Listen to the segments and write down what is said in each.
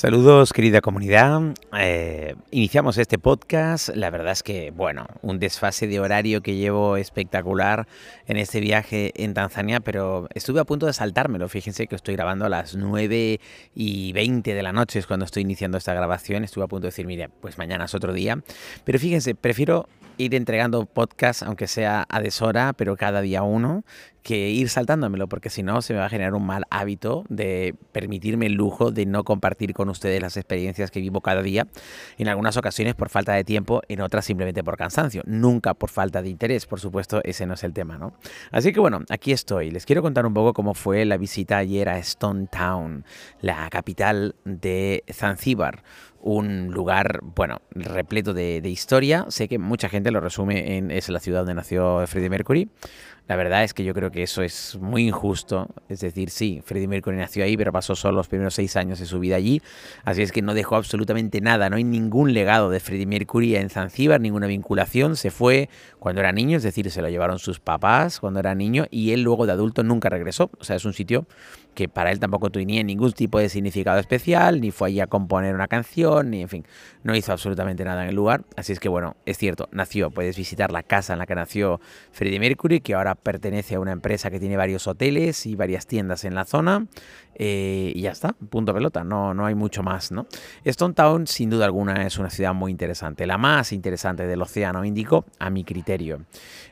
Saludos querida comunidad, eh, iniciamos este podcast, la verdad es que, bueno, un desfase de horario que llevo espectacular en este viaje en Tanzania, pero estuve a punto de saltármelo, fíjense que estoy grabando a las 9 y 20 de la noche, es cuando estoy iniciando esta grabación, estuve a punto de decir, mire, pues mañana es otro día, pero fíjense, prefiero ir entregando podcast, aunque sea a deshora, pero cada día uno, que ir saltándomelo, porque si no se me va a generar un mal hábito de permitirme el lujo de no compartir con ustedes las experiencias que vivo cada día, en algunas ocasiones por falta de tiempo, en otras simplemente por cansancio, nunca por falta de interés, por supuesto, ese no es el tema, ¿no? Así que bueno, aquí estoy, les quiero contar un poco cómo fue la visita ayer a Stone Town, la capital de Zanzíbar un lugar, bueno, repleto de, historia. Sé que mucha gente lo resume en es la ciudad donde nació Freddie Mercury. La verdad es que yo creo que eso es muy injusto. Es decir, sí, Freddie Mercury nació ahí, pero pasó solo los primeros seis años de su vida allí. Así es que no dejó absolutamente nada. No hay ningún legado de Freddie Mercury en Zanzíbar, ninguna vinculación. Se fue cuando era niño, es decir, se lo llevaron sus papás cuando era niño y él luego de adulto nunca regresó. O sea, es un sitio que para él tampoco tenía ningún tipo de significado especial, ni fue allí a componer una canción, ni en fin, no hizo absolutamente nada en el lugar. Así es que bueno, es cierto, nació, puedes visitar la casa en la que nació Freddie Mercury, que ahora pertenece a una empresa que tiene varios hoteles y varias tiendas en la zona. Eh, y ya está, punto pelota, no, no hay mucho más, ¿no? Stone Town, sin duda alguna, es una ciudad muy interesante, la más interesante del Océano Índico, a mi criterio.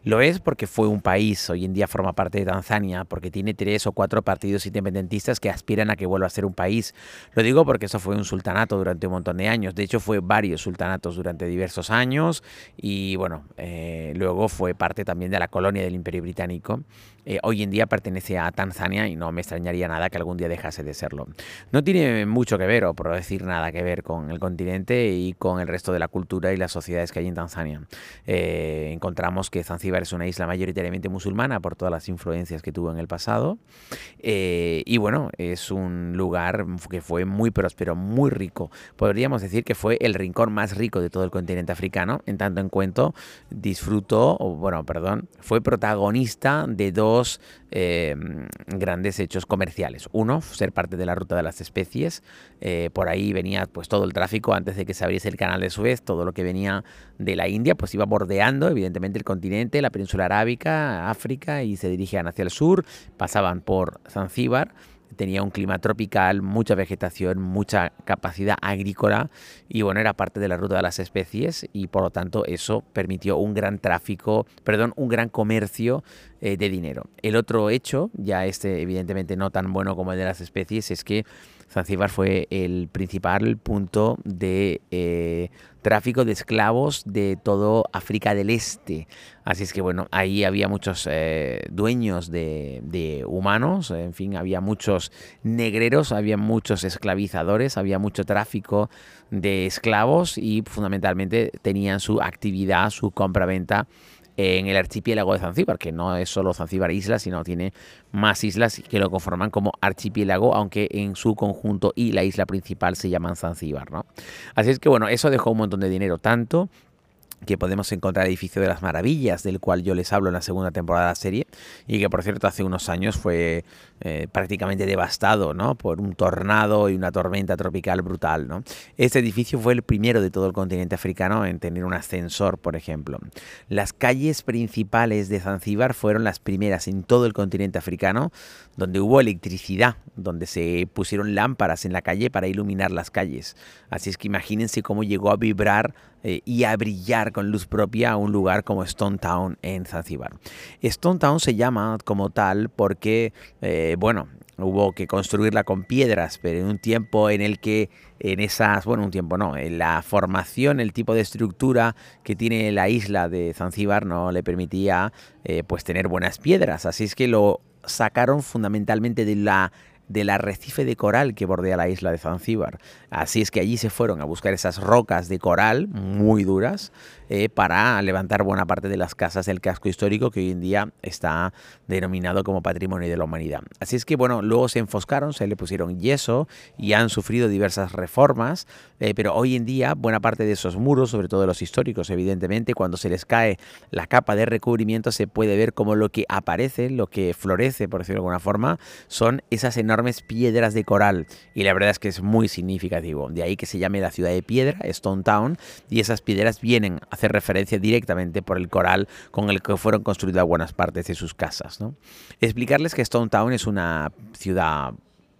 Lo es porque fue un país, hoy en día forma parte de Tanzania, porque tiene tres o cuatro partidos independentistas que aspiran a que vuelva a ser un país. Lo digo porque eso fue un sultanato durante un montón de años, de hecho fue varios sultanatos durante diversos años y bueno, eh, luego fue parte también de la colonia del Imperio Británico. Eh, hoy en día pertenece a Tanzania y no me extrañaría nada que algún día dejase de serlo. No tiene mucho que ver, o por decir nada que ver, con el continente y con el resto de la cultura y las sociedades que hay en Tanzania. Eh, encontramos que Zanzíbar es una isla mayoritariamente musulmana por todas las influencias que tuvo en el pasado. Eh, y bueno, es un lugar que fue muy próspero, muy rico. Podríamos decir que fue el rincón más rico de todo el continente africano, en tanto en cuanto disfrutó, o bueno, perdón, fue protagonista de dos eh, grandes hechos comerciales. Uno, ser parte de la ruta de las especies. Eh, por ahí venía pues todo el tráfico antes de que se abriese el canal de Suez, todo lo que venía de la India, pues iba bordeando evidentemente el continente, la península arábica, África y se dirigían hacia el sur, pasaban por Zanzíbar tenía un clima tropical, mucha vegetación, mucha capacidad agrícola y bueno, era parte de la ruta de las especies y por lo tanto eso permitió un gran tráfico, perdón, un gran comercio eh, de dinero. El otro hecho, ya este evidentemente no tan bueno como el de las especies, es que Zanzíbar fue el principal punto de eh, tráfico de esclavos de todo África del Este. Así es que bueno, ahí había muchos eh, dueños de, humanos, en fin, había muchos negreros, había muchos esclavizadores, había mucho tráfico de esclavos y fundamentalmente tenían su actividad, su compra-venta en el archipiélago de Zanzíbar, que no es solo Zanzíbar isla, sino tiene más islas que lo conforman como archipiélago, aunque en su conjunto y la isla principal se llaman Zanzíbar, ¿no? Así es que bueno, eso dejó un montón de dinero, tanto que podemos encontrar el Edificio de las Maravillas, del cual yo les hablo en la segunda temporada de la serie, y que por cierto hace unos años fue eh, prácticamente devastado ¿no? por un tornado y una tormenta tropical brutal. ¿no? Este edificio fue el primero de todo el continente africano en tener un ascensor, por ejemplo. Las calles principales de Zanzíbar fueron las primeras en todo el continente africano donde hubo electricidad, donde se pusieron lámparas en la calle para iluminar las calles. Así es que imagínense cómo llegó a vibrar eh, y a brillar con luz propia a un lugar como Stone Town en Zanzíbar. Stone Town se llama como tal porque eh, bueno, hubo que construirla con piedras, pero en un tiempo en el que en esas, bueno, un tiempo no, en la formación, el tipo de estructura que tiene la isla de Zanzíbar no le permitía eh, pues tener buenas piedras, así es que lo sacaron fundamentalmente de la del arrecife de coral que bordea la isla de Zanzíbar. Así es que allí se fueron a buscar esas rocas de coral muy duras eh, para levantar buena parte de las casas del casco histórico que hoy en día está denominado como patrimonio de la humanidad. Así es que bueno, luego se enfoscaron, se le pusieron yeso y han sufrido diversas reformas, eh, pero hoy en día buena parte de esos muros, sobre todo los históricos, evidentemente, cuando se les cae la capa de recubrimiento se puede ver como lo que aparece, lo que florece, por decirlo de alguna forma, son esas enormes piedras de coral y la verdad es que es muy significativo. De ahí que se llame la ciudad de piedra, Stone Town, y esas piedras vienen a hacer referencia directamente por el coral con el que fueron construidas buenas partes de sus casas. ¿no? Explicarles que Stone Town es una ciudad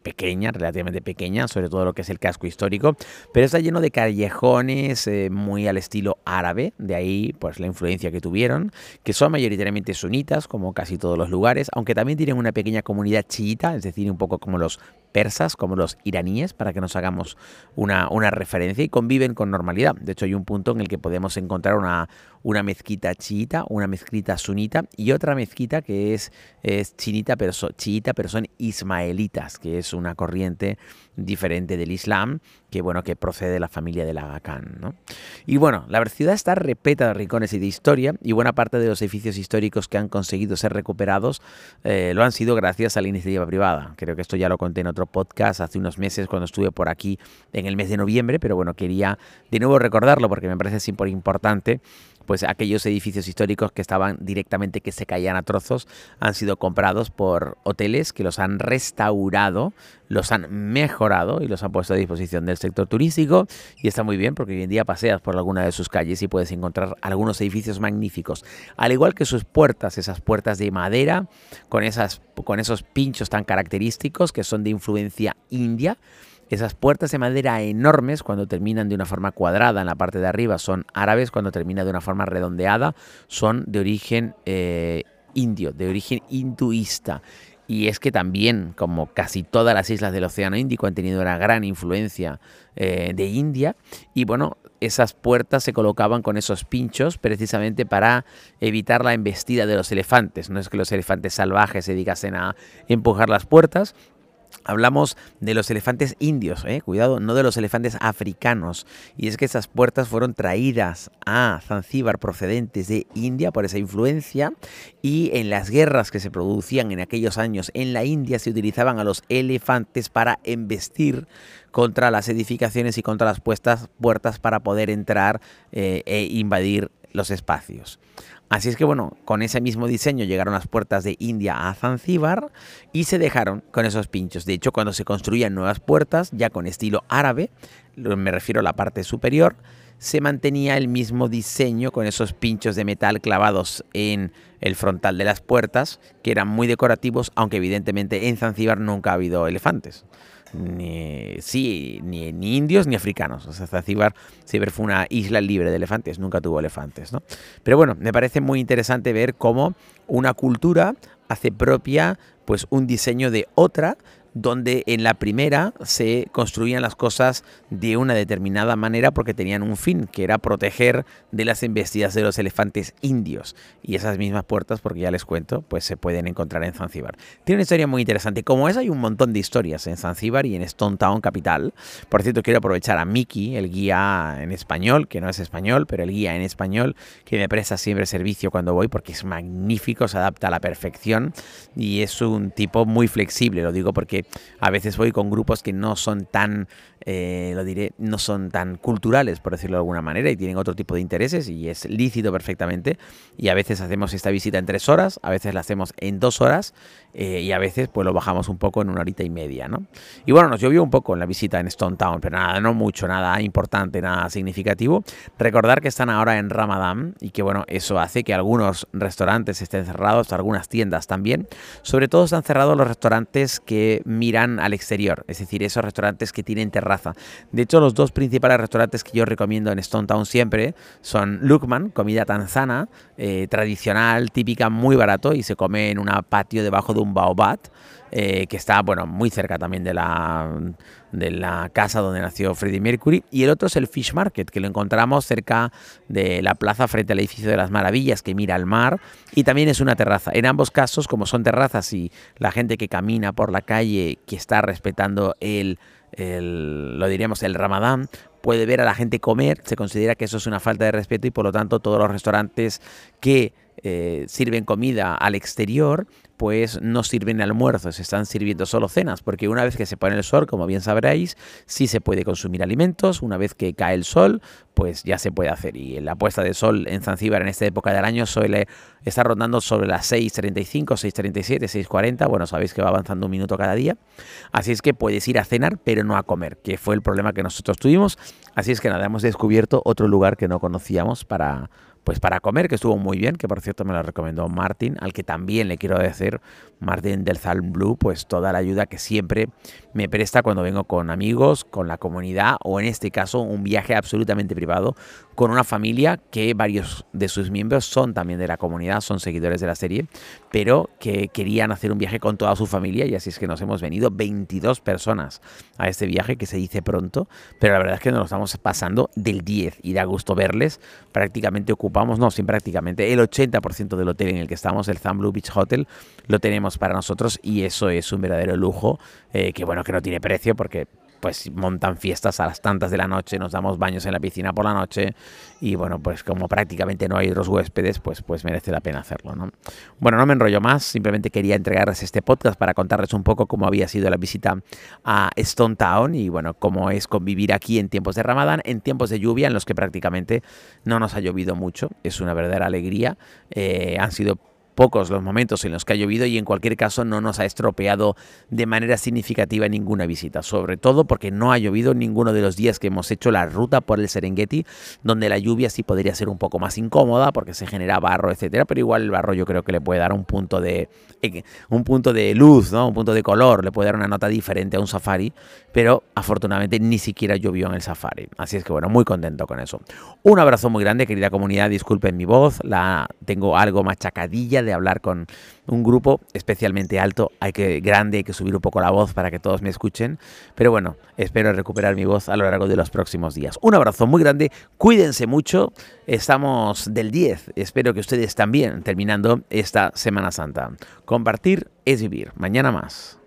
pequeña, relativamente pequeña, sobre todo lo que es el casco histórico, pero está lleno de callejones eh, muy al estilo árabe, de ahí pues la influencia que tuvieron, que son mayoritariamente sunitas, como casi todos los lugares, aunque también tienen una pequeña comunidad chiita, es decir, un poco como los persas, como los iraníes, para que nos hagamos una, una referencia, y conviven con normalidad. De hecho, hay un punto en el que podemos encontrar una, una mezquita chiita, una mezquita sunita y otra mezquita que es, es chinita, pero chiita, pero son ismaelitas, que es una corriente diferente del Islam, que bueno, que procede de la familia de la ¿no? Y bueno, la ciudad está repleta de rincones y de historia, y buena parte de los edificios históricos que han conseguido ser recuperados eh, lo han sido gracias a la iniciativa privada. Creo que esto ya lo conté en otro podcast hace unos meses cuando estuve por aquí en el mes de noviembre, pero bueno, quería de nuevo recordarlo porque me parece súper importante pues aquellos edificios históricos que estaban directamente que se caían a trozos han sido comprados por hoteles que los han restaurado, los han mejorado y los han puesto a disposición del sector turístico. Y está muy bien porque hoy en día paseas por alguna de sus calles y puedes encontrar algunos edificios magníficos, al igual que sus puertas, esas puertas de madera con esas con esos pinchos tan característicos que son de influencia india esas puertas de madera enormes, cuando terminan de una forma cuadrada en la parte de arriba, son árabes, cuando termina de una forma redondeada, son de origen eh, indio, de origen hinduista. Y es que también, como casi todas las islas del Océano Índico, han tenido una gran influencia eh, de India. Y bueno, esas puertas se colocaban con esos pinchos precisamente para evitar la embestida de los elefantes. No es que los elefantes salvajes se dedicasen a empujar las puertas, Hablamos de los elefantes indios, ¿eh? cuidado, no de los elefantes africanos. Y es que esas puertas fueron traídas a Zanzíbar procedentes de India por esa influencia y en las guerras que se producían en aquellos años en la India se utilizaban a los elefantes para embestir contra las edificaciones y contra las puertas para poder entrar eh, e invadir los espacios. Así es que bueno, con ese mismo diseño llegaron las puertas de India a Zanzíbar y se dejaron con esos pinchos. De hecho, cuando se construían nuevas puertas, ya con estilo árabe, me refiero a la parte superior, se mantenía el mismo diseño con esos pinchos de metal clavados en el frontal de las puertas, que eran muy decorativos, aunque evidentemente en Zanzíbar nunca ha habido elefantes ni, sí, ni, indios ni africanos. O sea, Zanzíbar siempre fue una isla libre de elefantes, nunca tuvo elefantes, ¿no? Pero bueno, me parece muy interesante ver cómo una cultura hace propia pues un diseño de otra donde en la primera se construían las cosas de una determinada manera porque tenían un fin, que era proteger de las embestidas de los elefantes indios. Y esas mismas puertas, porque ya les cuento, pues se pueden encontrar en Zanzíbar. Tiene una historia muy interesante. Como esa hay un montón de historias en Zanzíbar y en Stone Town capital. Por cierto, quiero aprovechar a Miki, el guía en español, que no es español, pero el guía en español, que me presta siempre servicio cuando voy porque es magnífico, se adapta a la perfección y es un tipo muy flexible, lo digo porque a veces voy con grupos que no son tan, eh, lo diré, no son tan culturales, por decirlo de alguna manera, y tienen otro tipo de intereses y es lícito perfectamente. Y a veces hacemos esta visita en tres horas, a veces la hacemos en dos horas eh, y a veces pues lo bajamos un poco en una horita y media, ¿no? Y bueno, nos llovió un poco en la visita en Stone Town, pero nada, no mucho, nada importante, nada significativo. Recordar que están ahora en Ramadán y que bueno, eso hace que algunos restaurantes estén cerrados, algunas tiendas también. Sobre todo están cerrados los restaurantes que miran al exterior, es decir, esos restaurantes que tienen terrazas De hecho, los dos principales restaurantes que yo recomiendo en Stone Town siempre son Lukman, comida tanzana, eh, tradicional, típica, muy barato y se come en un patio debajo de un baobab. Eh, que está bueno, muy cerca también de la, de la casa donde nació Freddie Mercury. Y el otro es el Fish Market, que lo encontramos cerca de la plaza frente al edificio de las Maravillas, que mira al mar. Y también es una terraza. En ambos casos, como son terrazas y la gente que camina por la calle, que está respetando el, el lo diríamos, el ramadán, puede ver a la gente comer, se considera que eso es una falta de respeto y por lo tanto todos los restaurantes que eh, sirven comida al exterior, pues no sirven almuerzos, están sirviendo solo cenas, porque una vez que se pone el sol, como bien sabréis, sí se puede consumir alimentos, una vez que cae el sol, pues ya se puede hacer. Y la puesta de sol en Zanzíbar en esta época del año suele estar rondando sobre las 6.35, 6.37, 6.40, bueno, sabéis que va avanzando un minuto cada día, así es que puedes ir a cenar, pero no a comer, que fue el problema que nosotros tuvimos, así es que nada, hemos descubierto otro lugar que no conocíamos para pues para comer, que estuvo muy bien, que por cierto me lo recomendó Martín, al que también le quiero decir, Martín del Zalm Blue, pues toda la ayuda que siempre me presta cuando vengo con amigos, con la comunidad o en este caso un viaje absolutamente privado con una familia que varios de sus miembros son también de la comunidad, son seguidores de la serie, pero que querían hacer un viaje con toda su familia y así es que nos hemos venido 22 personas a este viaje que se dice pronto, pero la verdad es que nos lo estamos pasando del 10 y da gusto verles prácticamente ocupados vamos, no, sin prácticamente, el 80% del hotel en el que estamos, el Blue Beach Hotel, lo tenemos para nosotros y eso es un verdadero lujo, eh, que bueno, que no tiene precio porque pues montan fiestas a las tantas de la noche, nos damos baños en la piscina por la noche y bueno, pues como prácticamente no hay otros huéspedes, pues, pues merece la pena hacerlo, ¿no? Bueno, no me enrollo más, simplemente quería entregarles este podcast para contarles un poco cómo había sido la visita a Stone Town y bueno, cómo es convivir aquí en tiempos de Ramadán, en tiempos de lluvia en los que prácticamente no nos ha llovido mucho, es una verdadera alegría, eh, han sido pocos los momentos en los que ha llovido y en cualquier caso no nos ha estropeado de manera significativa ninguna visita, sobre todo porque no ha llovido ninguno de los días que hemos hecho la ruta por el Serengeti, donde la lluvia sí podría ser un poco más incómoda porque se genera barro, etcétera, pero igual el barro yo creo que le puede dar un punto de eh, un punto de luz, ¿no? Un punto de color, le puede dar una nota diferente a un safari, pero afortunadamente ni siquiera llovió en el safari. Así es que bueno, muy contento con eso. Un abrazo muy grande, querida comunidad, disculpen mi voz, la tengo algo machacadilla de hablar con un grupo especialmente alto, hay que grande, hay que subir un poco la voz para que todos me escuchen, pero bueno, espero recuperar mi voz a lo largo de los próximos días. Un abrazo muy grande, cuídense mucho, estamos del 10, espero que ustedes también terminando esta Semana Santa. Compartir es vivir, mañana más.